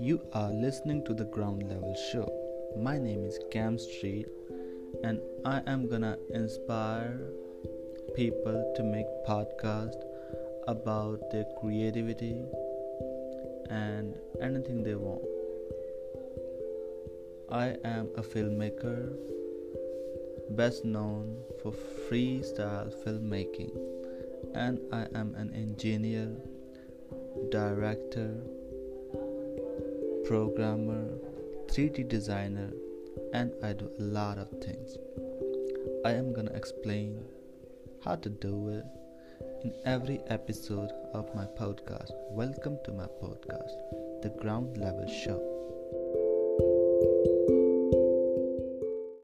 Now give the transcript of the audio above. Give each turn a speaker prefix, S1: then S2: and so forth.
S1: You are listening to the Ground Level Show. My name is Cam Street, and I am gonna inspire people to make podcast about their creativity and anything they want. I am a filmmaker, best known for freestyle filmmaking, and I am an engineer, director, programmer, 3D designer, and I do a lot of things. I am gonna explain how to do it in every episode of my podcast. Welcome to my podcast, The Ground Level Show.